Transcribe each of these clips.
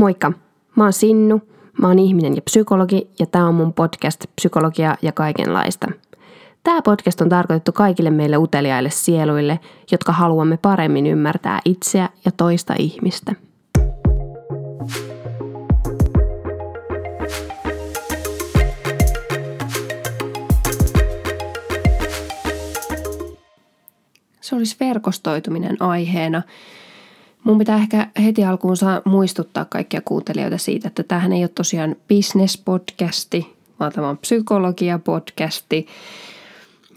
Moikka! Mä oon Sinnu, mä oon ihminen ja psykologi ja tää on mun podcast Psykologia ja kaikenlaista. Tämä podcast on tarkoitettu kaikille meille uteliaille sieluille, jotka haluamme paremmin ymmärtää itseä ja toista ihmistä. Se olisi verkostoituminen aiheena – Mun pitää ehkä heti alkuun saa muistuttaa kaikkia kuuntelijoita siitä, että tämähän ei ole tosiaan business-podcasti, vaan tämä on psykologia-podcasti.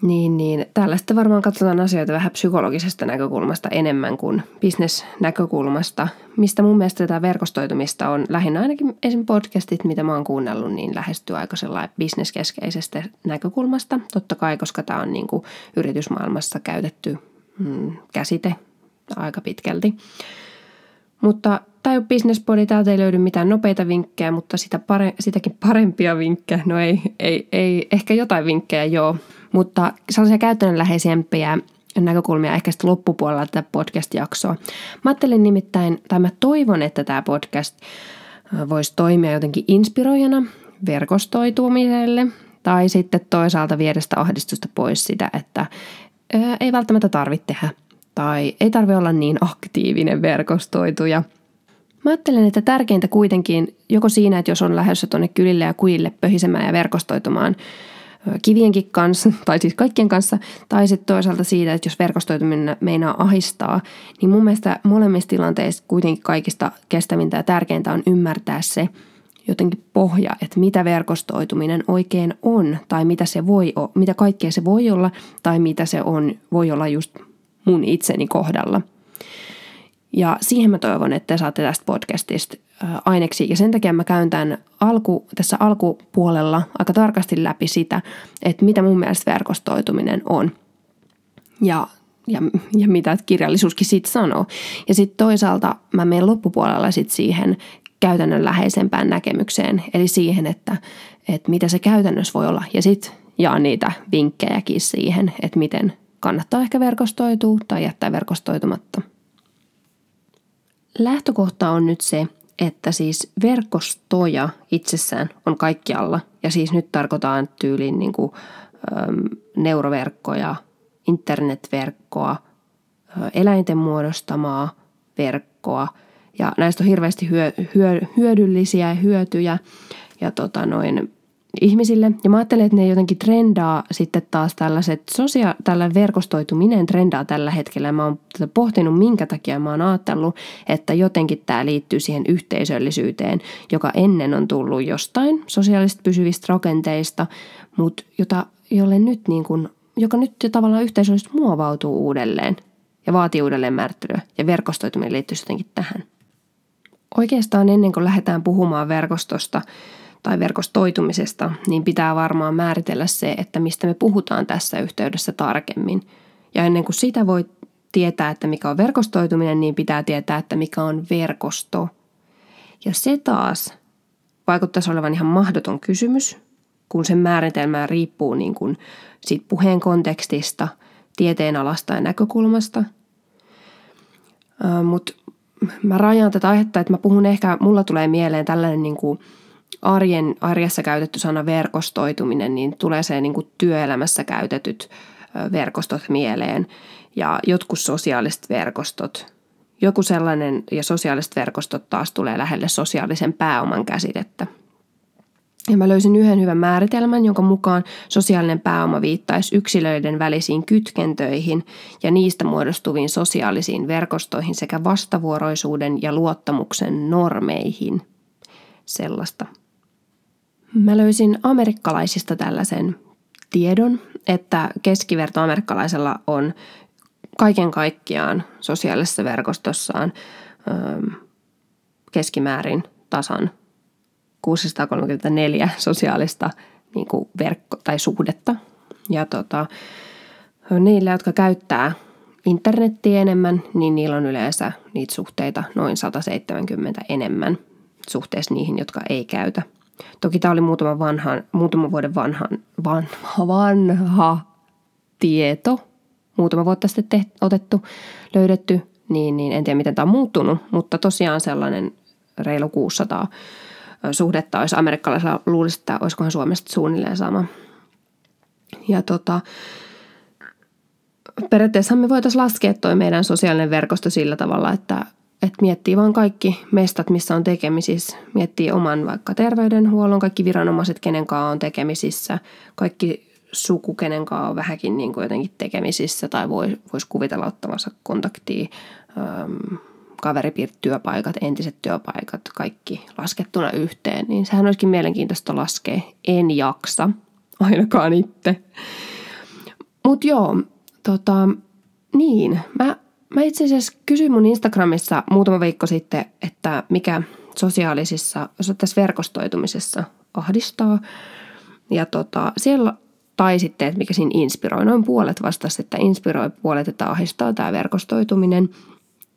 Niin, niin täällä sitten varmaan katsotaan asioita vähän psykologisesta näkökulmasta enemmän kuin business-näkökulmasta, mistä mun mielestä tätä verkostoitumista on lähinnä ainakin esim. podcastit, mitä mä oon kuunnellut, niin lähestyy aika sellainen bisneskeskeisestä näkökulmasta. Totta kai, koska tämä on niin kuin yritysmaailmassa käytetty mm, käsite aika pitkälti. Mutta tämä ei ole businesspodi, täältä ei löydy mitään nopeita vinkkejä, mutta sitä pare, sitäkin parempia vinkkejä, no ei, ei, ei, ehkä jotain vinkkejä joo, mutta sellaisia käytännönläheisempiä näkökulmia ehkä sitten loppupuolella tätä podcast-jaksoa. Mä ajattelin nimittäin, tai mä toivon, että tämä podcast voisi toimia jotenkin inspiroijana verkostoitumiselle, tai sitten toisaalta viedä sitä ahdistusta pois sitä, että ei välttämättä tarvitse tehdä tai ei tarvitse olla niin aktiivinen verkostoituja. Mä ajattelen, että tärkeintä kuitenkin joko siinä, että jos on lähdössä tuonne kylille ja kuille pöhisemään ja verkostoitumaan kivienkin kanssa, tai siis kaikkien kanssa, tai sitten toisaalta siitä, että jos verkostoituminen meinaa ahistaa, niin mun mielestä molemmissa tilanteissa kuitenkin kaikista kestävintä ja tärkeintä on ymmärtää se jotenkin pohja, että mitä verkostoituminen oikein on, tai mitä se voi olla, mitä kaikkea se voi olla, tai mitä se on, voi olla just mun itseni kohdalla. Ja siihen mä toivon, että te saatte tästä podcastista aineksi. Ja sen takia mä käyn tämän alku, tässä alkupuolella aika tarkasti läpi sitä, että mitä mun mielestä verkostoituminen on. Ja, ja, ja mitä kirjallisuuskin siitä sanoo. Ja sitten toisaalta mä menen loppupuolella sit siihen käytännönläheisempään näkemykseen, eli siihen, että, että mitä se käytännössä voi olla. Ja sitten jaan niitä vinkkejäkin siihen, että miten kannattaa ehkä verkostoitua tai jättää verkostoitumatta. Lähtökohta on nyt se, että siis verkostoja itsessään on kaikkialla. Ja siis nyt tarkoitaan tyyliin niin kuin, äm, neuroverkkoja, internetverkkoa, eläinten muodostamaa verkkoa. Ja näistä on hirveästi hyö, hyö, hyödyllisiä hyötyjä. Ja tota noin, ihmisille. Ja mä ajattelen, että ne jotenkin trendaa sitten taas tällaiset, sosia- tällä verkostoituminen trendaa tällä hetkellä. Mä oon pohtinut, minkä takia mä oon ajatellut, että jotenkin tämä liittyy siihen yhteisöllisyyteen, joka ennen on tullut jostain sosiaalista pysyvistä rakenteista, mutta jota, jolle nyt niin kun, joka nyt jo tavallaan yhteisöllisesti muovautuu uudelleen ja vaatii uudelleen määrittelyä. Ja verkostoituminen liittyy jotenkin tähän. Oikeastaan ennen kuin lähdetään puhumaan verkostosta, tai verkostoitumisesta, niin pitää varmaan määritellä se, että mistä me puhutaan tässä yhteydessä tarkemmin. Ja ennen kuin sitä voi tietää, että mikä on verkostoituminen, niin pitää tietää, että mikä on verkosto. Ja se taas vaikuttaisi olevan ihan mahdoton kysymys, kun sen määritelmää riippuu niin kuin siitä puheen kontekstista, tieteen alasta ja näkökulmasta. Mutta mä rajaan tätä aihetta, että mä puhun ehkä, mulla tulee mieleen tällainen niin kuin – arjen, arjessa käytetty sana verkostoituminen, niin tulee se niin kuin työelämässä käytetyt verkostot mieleen ja jotkut sosiaaliset verkostot. Joku sellainen ja sosiaaliset verkostot taas tulee lähelle sosiaalisen pääoman käsitettä. Ja mä löysin yhden hyvän määritelmän, jonka mukaan sosiaalinen pääoma viittaisi yksilöiden välisiin kytkentöihin ja niistä muodostuviin sosiaalisiin verkostoihin sekä vastavuoroisuuden ja luottamuksen normeihin. Sellaista Mä löysin amerikkalaisista tällaisen tiedon, että keskiverto amerikkalaisella on kaiken kaikkiaan sosiaalisessa verkostossaan keskimäärin tasan 634 sosiaalista niin kuin verkko- tai suhdetta. Ja tota, niillä, jotka käyttää internettiä enemmän, niin niillä on yleensä niitä suhteita noin 170 enemmän suhteessa niihin, jotka ei käytä – Toki tämä oli muutama, vanhan, muutama vuoden vanhan, vanha, vanha tieto, muutama vuotta sitten teht, otettu, löydetty, niin, niin en tiedä miten tämä on muuttunut, mutta tosiaan sellainen reilu 600 suhdetta olisi amerikkalaisella, luulisi, että olisikohan Suomesta suunnilleen sama. Ja tota, periaatteessa me voitaisiin laskea toi meidän sosiaalinen verkosto sillä tavalla, että, että miettii vaan kaikki mestat, missä on tekemisissä. Miettii oman vaikka terveydenhuollon, kaikki viranomaiset, kenen kanssa on tekemisissä, kaikki suku, kenen kanssa on vähänkin niin kuin jotenkin tekemisissä tai voi, voisi kuvitella ottavansa kontaktia. Ähm, kaveripiirit, työpaikat, entiset työpaikat, kaikki laskettuna yhteen, niin sehän olisikin mielenkiintoista laskea. En jaksa, ainakaan itse. Mutta joo, tota, niin, mä, mä itse asiassa kysyin mun Instagramissa muutama viikko sitten, että mikä sosiaalisissa, tässä verkostoitumisessa ahdistaa. Ja tota, siellä tai sitten, että mikä siinä inspiroi. Noin puolet vastasi, että inspiroi puolet, että ahdistaa tämä verkostoituminen.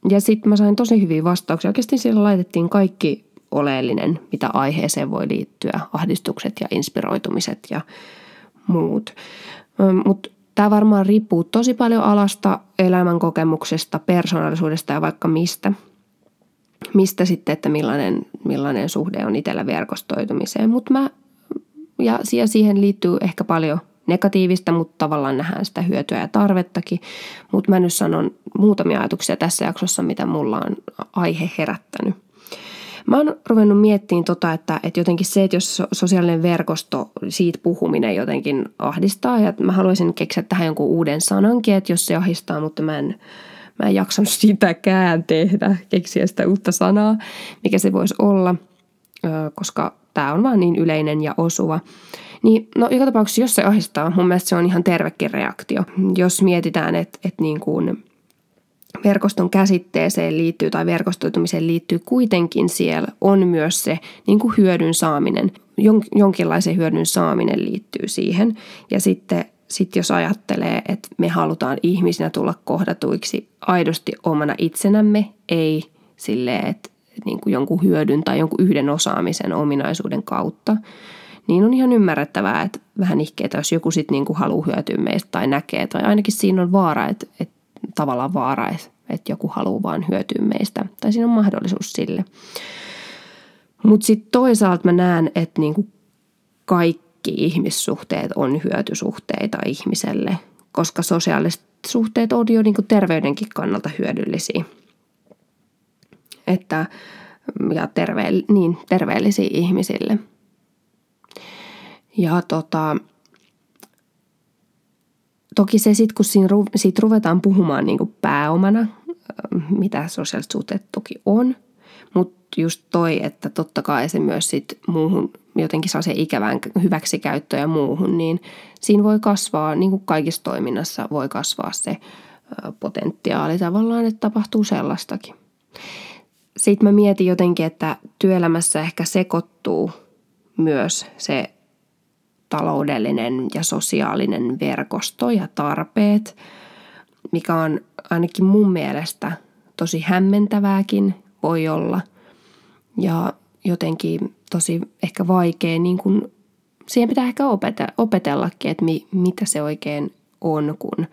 Ja sitten mä sain tosi hyviä vastauksia. Oikeasti siellä laitettiin kaikki oleellinen, mitä aiheeseen voi liittyä, ahdistukset ja inspiroitumiset ja muut. Mutta tämä varmaan riippuu tosi paljon alasta, elämänkokemuksesta, persoonallisuudesta ja vaikka mistä. Mistä sitten, että millainen, millainen suhde on itsellä verkostoitumiseen. Mutta mä, ja siihen liittyy ehkä paljon negatiivista, mutta tavallaan nähdään sitä hyötyä ja tarvettakin. Mutta mä nyt sanon muutamia ajatuksia tässä jaksossa, mitä mulla on aihe herättänyt. Mä oon ruvennut miettimään tota, että, että jotenkin se, että jos sosiaalinen verkosto, siitä puhuminen jotenkin ahdistaa, ja mä haluaisin keksiä tähän jonkun uuden sanankin, että jos se ahdistaa, mutta mä en, mä en jaksanut sitäkään tehdä, keksiä sitä uutta sanaa, mikä se voisi olla, koska tämä on vaan niin yleinen ja osuva. Niin, no joka tapauksessa, jos se ahdistaa, mun mielestä se on ihan tervekin reaktio. Jos mietitään, että, että niin kuin verkoston käsitteeseen liittyy tai verkostoitumiseen liittyy kuitenkin siellä on myös se niin kuin hyödyn saaminen. jonkinlaisen hyödyn saaminen liittyy siihen. Ja sitten sit jos ajattelee, että me halutaan ihmisinä tulla kohdatuiksi aidosti omana itsenämme, ei silleen, että niin kuin jonkun hyödyn tai jonkun yhden osaamisen ominaisuuden kautta, niin on ihan ymmärrettävää, että vähän ihkeetä, jos joku sitten niinku haluaa hyötyä meistä tai näkee, tai ainakin siinä on vaara, että, että tavallaan vaara, että joku haluaa vaan hyötyä meistä, tai siinä on mahdollisuus sille. Mutta sitten toisaalta mä näen, että niinku kaikki ihmissuhteet on hyötysuhteita ihmiselle, koska sosiaaliset suhteet on jo niinku terveydenkin kannalta hyödyllisiä. Että, ja terve, niin, terveellisiä ihmisille – ja tota, toki se sitten, kun siinä, siitä ruvetaan puhumaan niin kuin pääomana, mitä sosiaaliset suhteet toki on, mutta just toi, että totta kai se myös sit muuhun jotenkin saa se ikävään hyväksikäyttöön ja muuhun, niin siinä voi kasvaa, niin kuin kaikissa toiminnassa voi kasvaa se potentiaali tavallaan, että tapahtuu sellaistakin. Sitten mä mietin jotenkin, että työelämässä ehkä sekoittuu myös se taloudellinen ja sosiaalinen verkosto ja tarpeet, mikä on ainakin mun mielestä tosi hämmentävääkin voi olla. Ja jotenkin tosi ehkä vaikea, niin kun, siihen pitää ehkä opetella, opetellakin, että mi, mitä se oikein on, kun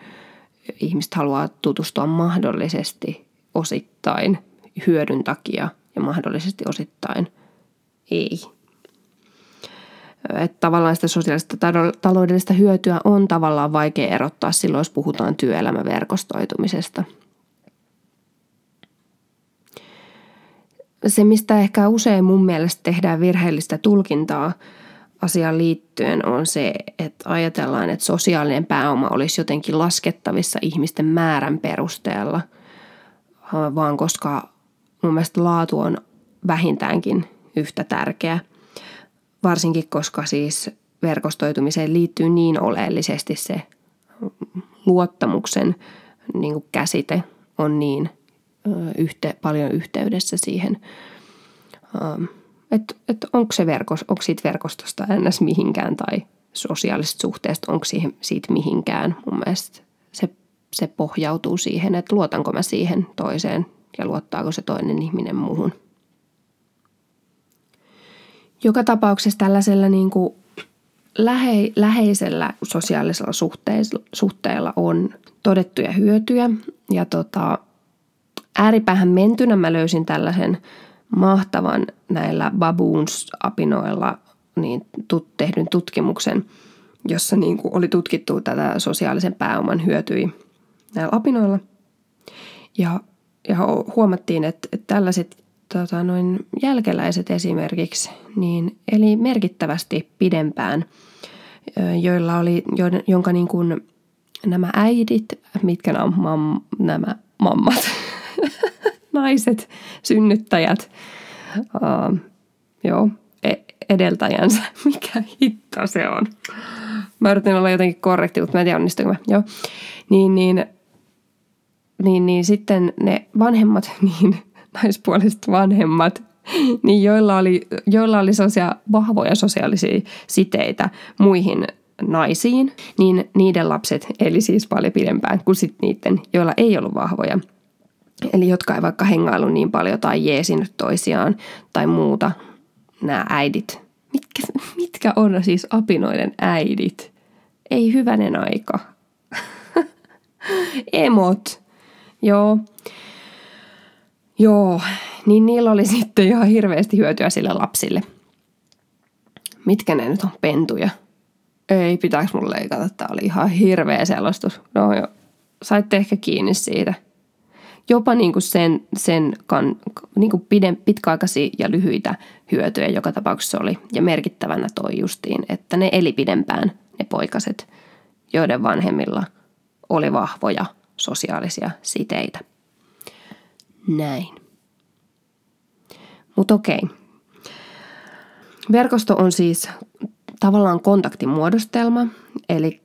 ihmiset haluaa tutustua mahdollisesti osittain hyödyn takia ja mahdollisesti osittain ei että tavallaan sitä sosiaalista taloudellista hyötyä on tavallaan vaikea erottaa silloin, jos puhutaan työelämäverkostoitumisesta. Se, mistä ehkä usein mun mielestä tehdään virheellistä tulkintaa asiaan liittyen, on se, että ajatellaan, että sosiaalinen pääoma olisi jotenkin laskettavissa ihmisten määrän perusteella, vaan koska mun mielestä laatu on vähintäänkin yhtä tärkeä – varsinkin koska siis verkostoitumiseen liittyy niin oleellisesti se luottamuksen niin kuin käsite on niin yhte, paljon yhteydessä siihen, että et onko se verkos, onko siitä verkostosta ns. mihinkään tai sosiaalisesta suhteesta, onko siihen, siitä mihinkään. Mun mielestä se, se pohjautuu siihen, että luotanko mä siihen toiseen ja luottaako se toinen ihminen muuhun. Joka tapauksessa tällaisella niin kuin lähe, läheisellä sosiaalisella suhteella on todettuja hyötyjä. Ja tota, ääripäähän mentynä mä löysin tällaisen mahtavan näillä baboons-apinoilla niin tut, tehdyn tutkimuksen, jossa niin kuin oli tutkittu tätä sosiaalisen pääoman hyötyi näillä apinoilla. Ja, ja huomattiin, että, että tällaiset tota, noin jälkeläiset esimerkiksi, niin eli merkittävästi pidempään, joilla oli, jonka niin kuin nämä äidit, mitkä nämä, mam, nämä mammat, naiset, synnyttäjät, uh, joo, e, edeltäjänsä, mikä hitto se on. Mä yritin olla jotenkin korrekti, mutta mä en tiedä onnistuinko mä. Joo. Niin, niin, niin, niin sitten ne vanhemmat, niin naispuoliset vanhemmat, niin joilla oli, joilla oli sellaisia vahvoja sosiaalisia siteitä muihin naisiin, niin niiden lapset eli siis paljon pidempään kuin sitten niiden, joilla ei ollut vahvoja. Eli jotka ei vaikka hengailu niin paljon tai jeesinyt toisiaan tai muuta. Nämä äidit. Mitkä, mitkä on siis apinoiden äidit? Ei hyvänen aika. Emot. Joo. Joo, niin niillä oli sitten ihan hirveästi hyötyä sille lapsille. Mitkä ne nyt on pentuja? Ei, pitääkö mun leikata? Tämä oli ihan hirveä selostus. No joo, saitte ehkä kiinni siitä. Jopa niin kuin sen, sen kan, niin kuin piden, pitkäaikaisia ja lyhyitä hyötyjä joka tapauksessa oli. Ja merkittävänä toi justiin, että ne eli pidempään, ne poikaset, joiden vanhemmilla oli vahvoja sosiaalisia siteitä. Näin. Mutta okei. Verkosto on siis tavallaan kontaktimuodostelma, eli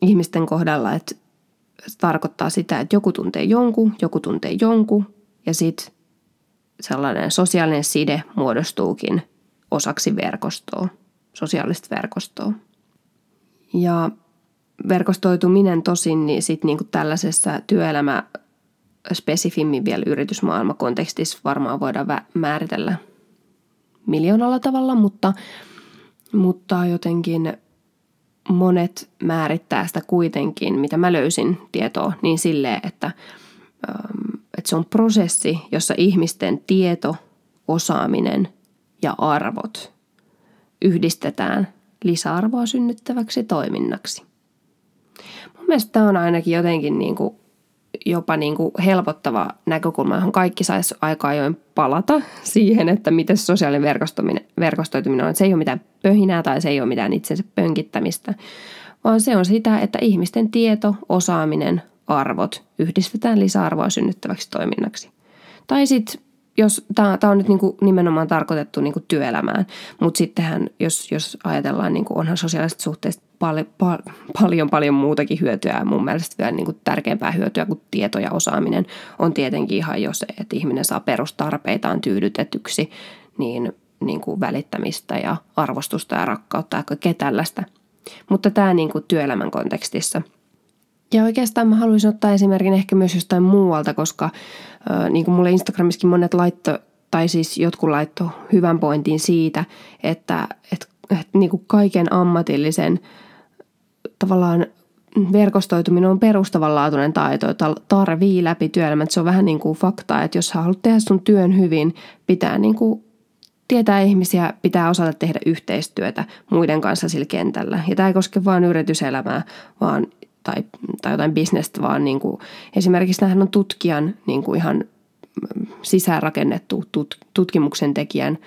ihmisten kohdalla, että se tarkoittaa sitä, että joku tuntee jonkun, joku tuntee jonkun, ja sitten sellainen sosiaalinen side muodostuukin osaksi verkostoa, sosiaalista verkostoa. Ja verkostoituminen tosin niin sit niinku tällaisessa työelämä spesifimmin vielä yritysmaailmakontekstissa varmaan voidaan määritellä miljoonalla tavalla, mutta, mutta jotenkin monet määrittää sitä kuitenkin, mitä mä löysin tietoa, niin silleen, että, ähm, että se on prosessi, jossa ihmisten tieto, osaaminen ja arvot yhdistetään lisäarvoa synnyttäväksi toiminnaksi. Mun mielestä tämä on ainakin jotenkin niin kuin jopa niin kuin helpottava näkökulma, johon kaikki saisi aika ajoin palata siihen, että miten sosiaalinen verkostoituminen on. se ei ole mitään pöhinää tai se ei ole mitään itsensä pönkittämistä, vaan se on sitä, että ihmisten tieto, osaaminen, arvot yhdistetään lisäarvoa synnyttäväksi toiminnaksi. Tai sitten jos tämä on nyt niinku nimenomaan tarkoitettu niinku työelämään, mutta sittenhän jos, jos ajatellaan, niinku onhan sosiaaliset suhteet pal- pal- paljon paljon muutakin hyötyä. Mun mielestä vielä niinku tärkeämpää hyötyä kuin tieto ja osaaminen on tietenkin ihan jo se, että ihminen saa perustarpeitaan tyydytetyksi, niin, niin kuin välittämistä ja arvostusta ja rakkautta ja kaikkea tällaista. Mutta tämä niin kuin työelämän kontekstissa – ja oikeastaan mä haluaisin ottaa esimerkin ehkä myös jostain muualta, koska niin kuin mulle Instagramissakin monet laitto, tai siis jotkut laitto hyvän pointin siitä, että, että, että niin kuin kaiken ammatillisen tavallaan verkostoituminen on perustavanlaatuinen taito, jota tarvii läpi työelämän. Se on vähän niin kuin fakta, että jos haluat tehdä sun työn hyvin, pitää niin kuin tietää ihmisiä, pitää osata tehdä yhteistyötä muiden kanssa sillä kentällä. Ja tämä ei koske vain yrityselämää, vaan tai, tai jotain bisnestä, vaan niin kuin, esimerkiksi nämähän on tutkijan niin kuin ihan sisäänrakennettu tut, tutkimuksen tekijän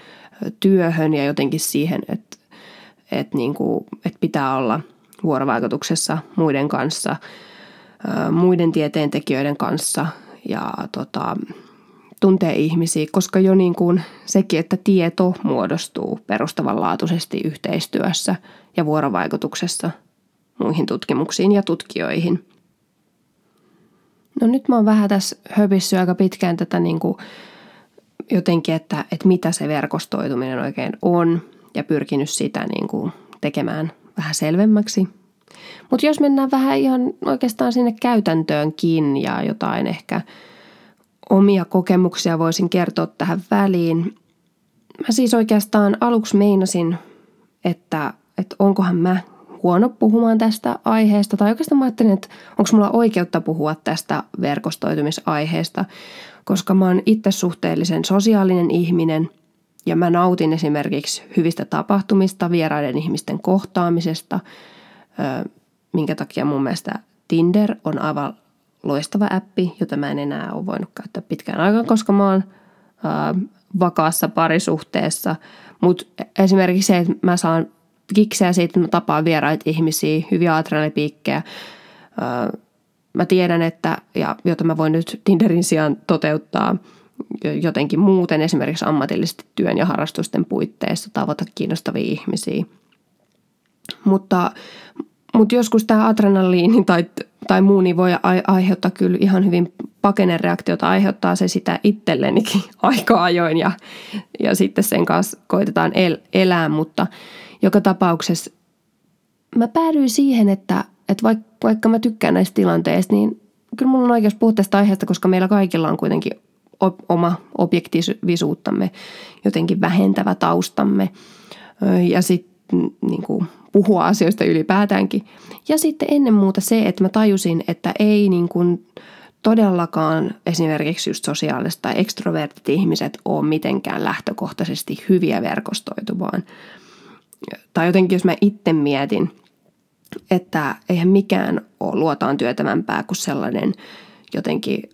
työhön ja jotenkin siihen, että, että, niin kuin, että pitää olla vuorovaikutuksessa muiden kanssa, muiden tieteentekijöiden kanssa ja tota, tuntee ihmisiä, koska jo niin kuin sekin, että tieto muodostuu perustavanlaatuisesti yhteistyössä ja vuorovaikutuksessa – muihin tutkimuksiin ja tutkijoihin. No nyt mä oon vähän tässä höpissyt aika pitkään tätä niin kuin jotenkin, että, että mitä se verkostoituminen oikein on ja pyrkinyt sitä niin kuin tekemään vähän selvemmäksi. Mutta jos mennään vähän ihan oikeastaan sinne käytäntöönkin ja jotain ehkä omia kokemuksia voisin kertoa tähän väliin. Mä siis oikeastaan aluksi meinasin, että, että onkohan mä huono puhumaan tästä aiheesta. Tai oikeastaan mä ajattelin, että onko mulla oikeutta puhua tästä verkostoitumisaiheesta, koska mä oon itse suhteellisen sosiaalinen ihminen ja mä nautin esimerkiksi hyvistä tapahtumista, vieraiden ihmisten kohtaamisesta, minkä takia mun mielestä Tinder on aivan loistava appi, jota mä en enää ole voinut käyttää pitkään aikaan, koska mä oon vakaassa parisuhteessa. Mutta esimerkiksi se, että mä saan kiksejä siitä, että mä tapaan vieraita ihmisiä, hyviä adrenalipiikkejä. Mä tiedän, että, ja jota mä voin nyt Tinderin sijaan toteuttaa jotenkin muuten, esimerkiksi ammatillisesti työn ja harrastusten puitteissa tavata kiinnostavia ihmisiä. Mutta, mutta joskus tämä adrenaliini tai, tai muu niin voi aiheuttaa kyllä ihan hyvin pakenereaktiota, aiheuttaa se sitä itsellenikin aika ajoin ja, ja sitten sen kanssa koitetaan el, elää, mutta – joka tapauksessa mä päädyin siihen, että, että vaikka, vaikka mä tykkään näistä tilanteista, niin kyllä mulla on oikeus puhua tästä aiheesta, koska meillä kaikilla on kuitenkin oma objektiivisuuttamme jotenkin vähentävä taustamme ja sitten niin kuin, puhua asioista ylipäätäänkin. Ja sitten ennen muuta se, että mä tajusin, että ei niin kuin, todellakaan esimerkiksi just sosiaaliset tai ekstrovertit ihmiset ole mitenkään lähtökohtaisesti hyviä verkostoitumaan – tai jotenkin jos mä itse mietin, että eihän mikään ole luotaan työtävämpää kuin sellainen jotenkin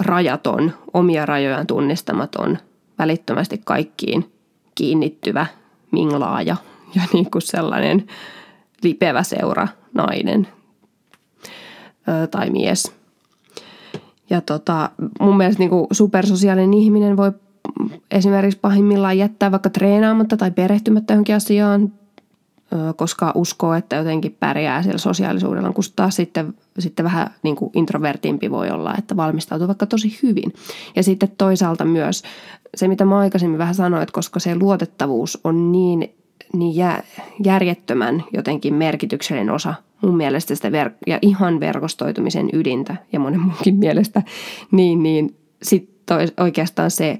rajaton, omia rajojaan tunnistamaton, välittömästi kaikkiin kiinnittyvä minglaaja ja niin kuin sellainen lipevä seura nainen ö, tai mies. Ja tota, mun mielestä niin kuin supersosiaalinen ihminen voi esimerkiksi pahimmillaan jättää vaikka treenaamatta tai perehtymättä johonkin asiaan, koska uskoo, että jotenkin pärjää siellä sosiaalisuudella, kun taas sitten, sitten vähän niin kuin introvertimpi voi olla, että valmistautuu vaikka tosi hyvin. Ja sitten toisaalta myös se, mitä mä aikaisemmin vähän sanoin, että koska se luotettavuus on niin, niin järjettömän jotenkin merkityksellinen osa mun mielestä sitä ver- ja ihan verkostoitumisen ydintä ja monen muunkin mielestä, niin, niin sitten oikeastaan se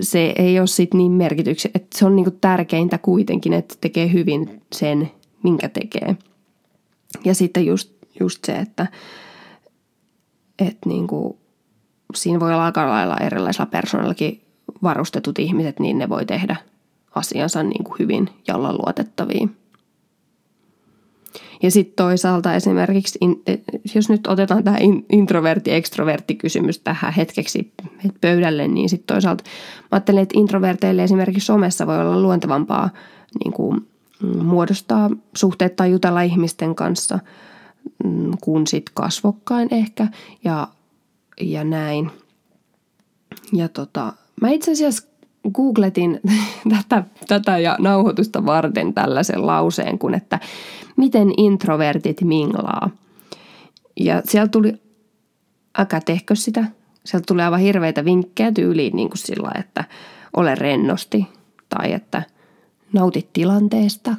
se ei ole sit niin merkityksiä, että se on niinku tärkeintä kuitenkin, että tekee hyvin sen, minkä tekee. Ja sitten just, just se, että, että niinku, siinä voi olla aika lailla erilaisilla persoonillakin varustetut ihmiset, niin ne voi tehdä asiansa niin kuin hyvin ja olla luotettavia. Ja sitten toisaalta esimerkiksi, e, jos nyt otetaan tämä introvertti-ekstrovertti-kysymys tähän hetkeksi pöydälle, niin sitten toisaalta mä ajattelen, että introverteille esimerkiksi somessa voi olla luontevampaa niin kuin, mm, muodostaa suhteet tai jutella ihmisten kanssa mm, kuin sitten kasvokkain ehkä ja, ja näin. Ja tota, mä itse asiassa googletin tätä, tätä ja nauhoitusta varten tällaisen lauseen kuin, että miten introvertit minglaa. Ja siellä tuli, aika tehkö sitä, sieltä tuli aivan hirveitä vinkkejä tyyliin niin kuin sillä, että ole rennosti tai että nautit tilanteesta.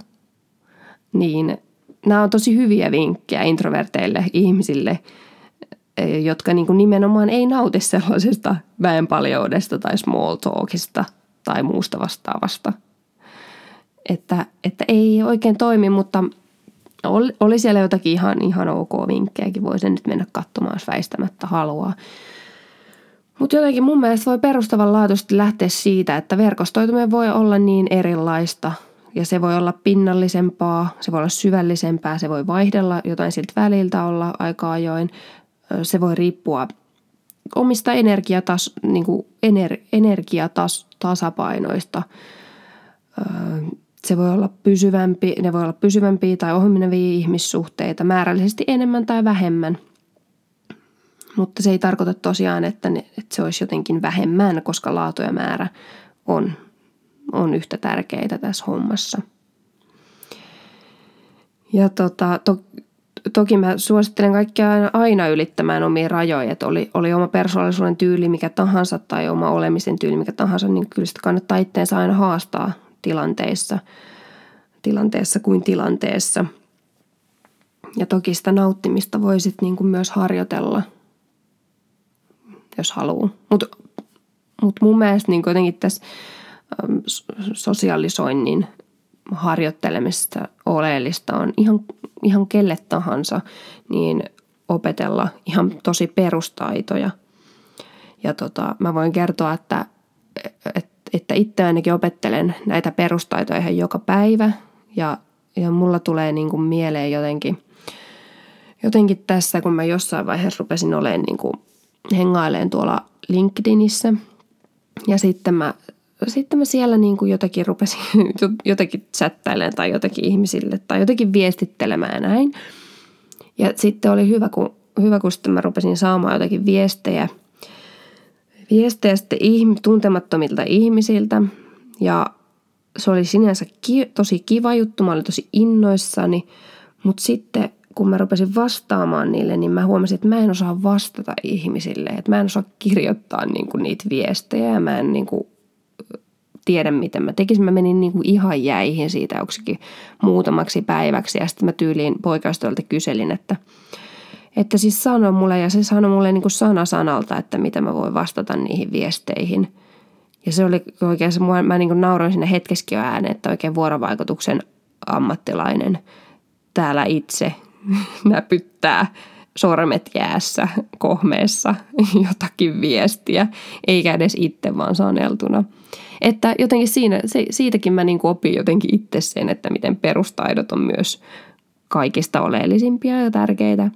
Niin nämä on tosi hyviä vinkkejä introverteille ihmisille, jotka niin kuin nimenomaan ei nauti sellaisesta väenpaljoudesta tai small talkista tai muusta vastaavasta. Että, että ei oikein toimi, mutta oli, oli siellä jotakin ihan, ihan ok vinkkejäkin, voi sen nyt mennä katsomaan, jos väistämättä haluaa. Mutta jotenkin mun mielestä voi perustavanlaatuisesti lähteä siitä, että verkostoituminen voi olla niin erilaista ja se voi olla pinnallisempaa, se voi olla syvällisempää, se voi vaihdella jotain siltä väliltä olla aika ajoin. Se voi riippua omista energiatas, niin kuin ener, energiatasapainoista se voi olla pysyvämpi, ne voi olla pysyvämpiä tai ohimenevia ihmissuhteita, määrällisesti enemmän tai vähemmän. Mutta se ei tarkoita tosiaan, että, ne, että se olisi jotenkin vähemmän, koska laatu ja määrä on, on yhtä tärkeitä tässä hommassa. Ja tota, to, toki mä suosittelen kaikkia aina, aina ylittämään omia rajoja, että oli, oli oma persoonallisuuden tyyli mikä tahansa tai oma olemisen tyyli mikä tahansa, niin kyllä sitä kannattaa itteensä aina haastaa tilanteissa, tilanteessa kuin tilanteessa. Ja toki sitä nauttimista voi sitten niinku myös harjoitella, jos haluaa. Mutta mut mun mielestä niinku jotenkin tässä sosiaalisoinnin harjoittelemista oleellista on ihan, ihan kelle tahansa, niin opetella ihan tosi perustaitoja. Ja tota, mä voin kertoa, että, että, itse ainakin opettelen näitä perustaitoja ihan joka päivä ja, ja mulla tulee niin kuin mieleen jotenkin, jotenkin tässä, kun mä jossain vaiheessa rupesin olemaan niin kuin hengaileen tuolla LinkedInissä ja sitten mä sitten mä siellä niin kuin jotakin rupesin jotakin chattailemaan tai jotakin ihmisille tai jotakin viestittelemään näin. Ja sitten oli hyvä, kun, hyvä, kun sitten mä rupesin saamaan jotakin viestejä, viestejä sitten tuntemattomilta ihmisiltä. Ja se oli sinänsä ki- tosi kiva juttu, mä olin tosi innoissani, mutta sitten kun mä rupesin vastaamaan niille, niin mä huomasin, että mä en osaa vastata ihmisille. Että mä en osaa kirjoittaa niinku niitä viestejä ja mä en niinku tiedä, miten mä tekisin. Mä menin niin kuin ihan jäihin siitä joksikin muutamaksi päiväksi ja sitten mä tyyliin poikaistolta kyselin, että, että siis sano mulle ja se sanoi mulle niin kuin sana sanalta, että mitä mä voin vastata niihin viesteihin. Ja se oli oikein se, mä niin kuin nauroin sinne hetkeskin jo ääneen, että oikein vuorovaikutuksen ammattilainen täällä itse näpyttää sormet jäässä, kohmeessa jotakin viestiä, eikä edes itse vaan saneltuna. Että jotenkin siinä, se, siitäkin mä niin opin jotenkin itse sen, että miten perustaidot on myös kaikista oleellisimpia ja tärkeitä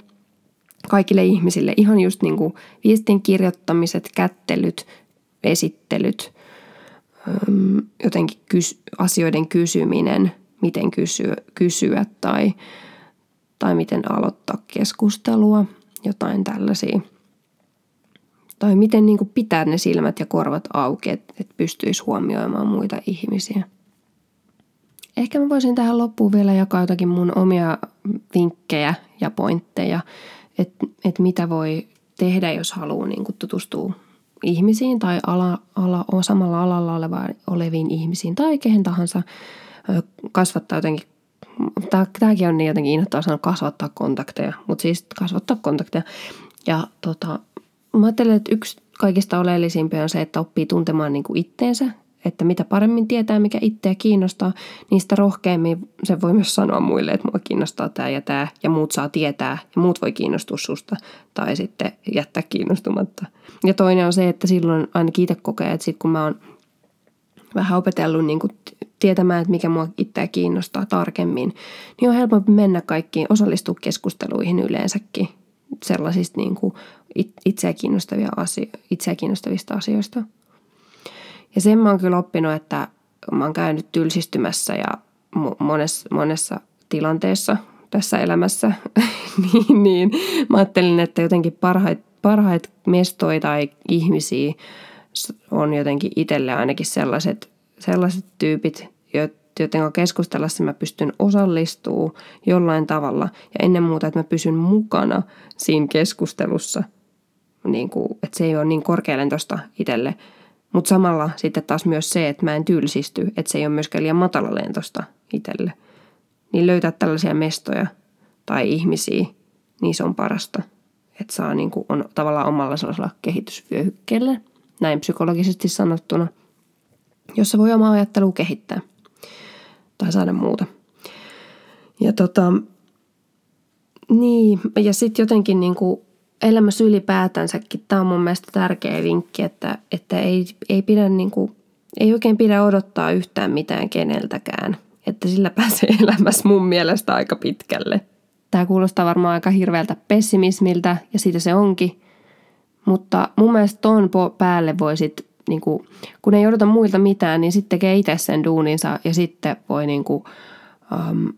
kaikille ihmisille. Ihan just niin kuin viestin kirjoittamiset, kättelyt, esittelyt, jotenkin kys, asioiden kysyminen, miten kysyä, kysyä tai, tai miten aloittaa keskustelua, jotain tällaisia – tai miten niin kuin pitää ne silmät ja korvat auki, että, että pystyisi huomioimaan muita ihmisiä. Ehkä mä voisin tähän loppuun vielä jakaa jotakin mun omia vinkkejä ja pointteja, että, että mitä voi tehdä, jos haluaa niin kuin tutustua ihmisiin tai ala, ala, samalla alalla oleva, oleviin ihmisiin tai kehen tahansa kasvattaa jotenkin Tämäkin on niin jotenkin innoittava sanoa kasvattaa kontakteja, mutta siis kasvattaa kontakteja. Ja tota, Mä ajattelen, että yksi kaikista oleellisimpia on se, että oppii tuntemaan niin kuin itteensä, että mitä paremmin tietää, mikä itseä kiinnostaa, niin sitä rohkeammin se voi myös sanoa muille, että mua kiinnostaa tämä ja tämä, ja muut saa tietää, ja muut voi kiinnostua susta, tai sitten jättää kiinnostumatta. Ja toinen on se, että silloin ainakin itse kokee, että sit kun mä oon vähän opetellut niin kuin tietämään, että mikä mua itseä kiinnostaa tarkemmin, niin on helpompi mennä kaikkiin, osallistua keskusteluihin yleensäkin sellaisista niin kuin itseä, kiinnostavia asio- itseä kiinnostavista asioista. Ja sen mä oon kyllä oppinut, että mä oon käynyt tylsistymässä ja monessa, monessa tilanteessa tässä elämässä, niin, niin mä ajattelin, että jotenkin parhait, parhait mestoja tai ihmisiä on jotenkin itselle ainakin sellaiset, sellaiset tyypit, joiden keskustellessa mä pystyn osallistumaan jollain tavalla ja ennen muuta, että mä pysyn mukana siinä keskustelussa, niin kuin, että se ei ole niin korkealentoista itselle. Mutta samalla sitten taas myös se, että mä en tylsisty, että se ei ole myöskään liian matalalentosta itselle. Niin löytää tällaisia mestoja tai ihmisiä, niin se on parasta. Että saa niin kuin, on tavallaan omalla sellaisella kehitysvyöhykkeellä, näin psykologisesti sanottuna, jossa voi omaa ajattelua kehittää tai saada muuta. Ja tota, niin, ja sitten jotenkin niin kuin elämässä ylipäätänsäkin, tämä on mun mielestä tärkeä vinkki, että, että ei, ei, pidä niin kuin, ei oikein pidä odottaa yhtään mitään keneltäkään. Että sillä pääsee elämässä mun mielestä aika pitkälle. Tämä kuulostaa varmaan aika hirveältä pessimismiltä ja siitä se onkin. Mutta mun mielestä ton päälle voisit niin kuin, kun ei odota muilta mitään, niin sitten tekee itse sen duuninsa ja sitten voi niin kuin, um,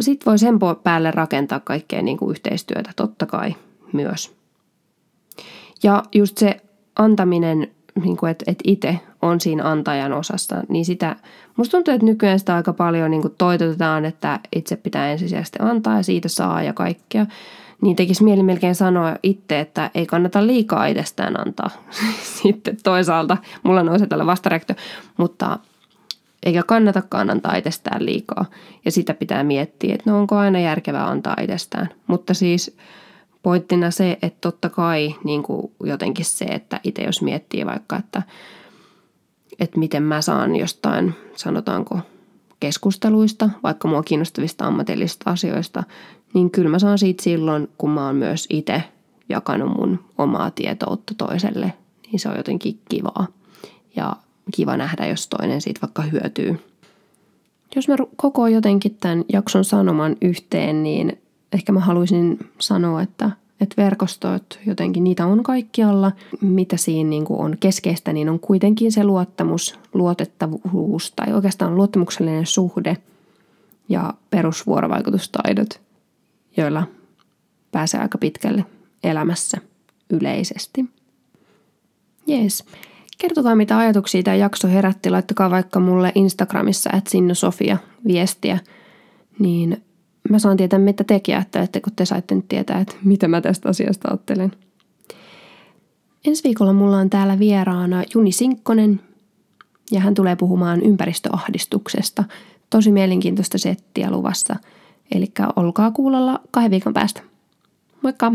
sit voi sen päälle rakentaa kaikkea niin kuin yhteistyötä, totta kai myös. Ja just se antaminen, niin kuin, että, että itse on siinä antajan osassa, niin sitä, musta tuntuu, että nykyään sitä aika paljon niin kuin toitotetaan, että itse pitää ensisijaisesti antaa ja siitä saa ja kaikkea niin tekisi mieli melkein sanoa itse, että ei kannata liikaa itsestään antaa. Sitten toisaalta mulla nousee tällä vastareaktio, mutta eikä kannatakaan antaa itsestään liikaa. Ja sitä pitää miettiä, että no onko aina järkevää antaa itsestään. Mutta siis pointtina se, että totta kai niin kuin jotenkin se, että itse jos miettii vaikka, että, että miten mä saan jostain, sanotaanko keskusteluista, vaikka mua kiinnostavista ammatillisista asioista, niin kyllä mä saan siitä silloin, kun mä oon myös itse jakanut mun omaa tietoutta toiselle, niin se on jotenkin kivaa. Ja kiva nähdä, jos toinen siitä vaikka hyötyy. Jos mä koko jotenkin tämän jakson sanoman yhteen, niin ehkä mä haluaisin sanoa, että, että verkostot jotenkin niitä on kaikkialla. Mitä siinä niin on keskeistä, niin on kuitenkin se luottamus, luotettavuus tai oikeastaan luottamuksellinen suhde ja perusvuorovaikutustaidot, joilla pääsee aika pitkälle elämässä yleisesti. Jees. Kertokaa mitä ajatuksia tämä jakso herätti. Laittakaa vaikka mulle Instagramissa, että Sinno Sofia viestiä. Niin mä saan tietää, mitä tekin ajattelette, kun te saitte nyt tietää, että mitä mä tästä asiasta ajattelen. Ensi viikolla mulla on täällä vieraana Juni Sinkkonen ja hän tulee puhumaan ympäristöahdistuksesta. Tosi mielenkiintoista settiä luvassa. Eli olkaa kuulolla kahden viikon päästä. Moikka!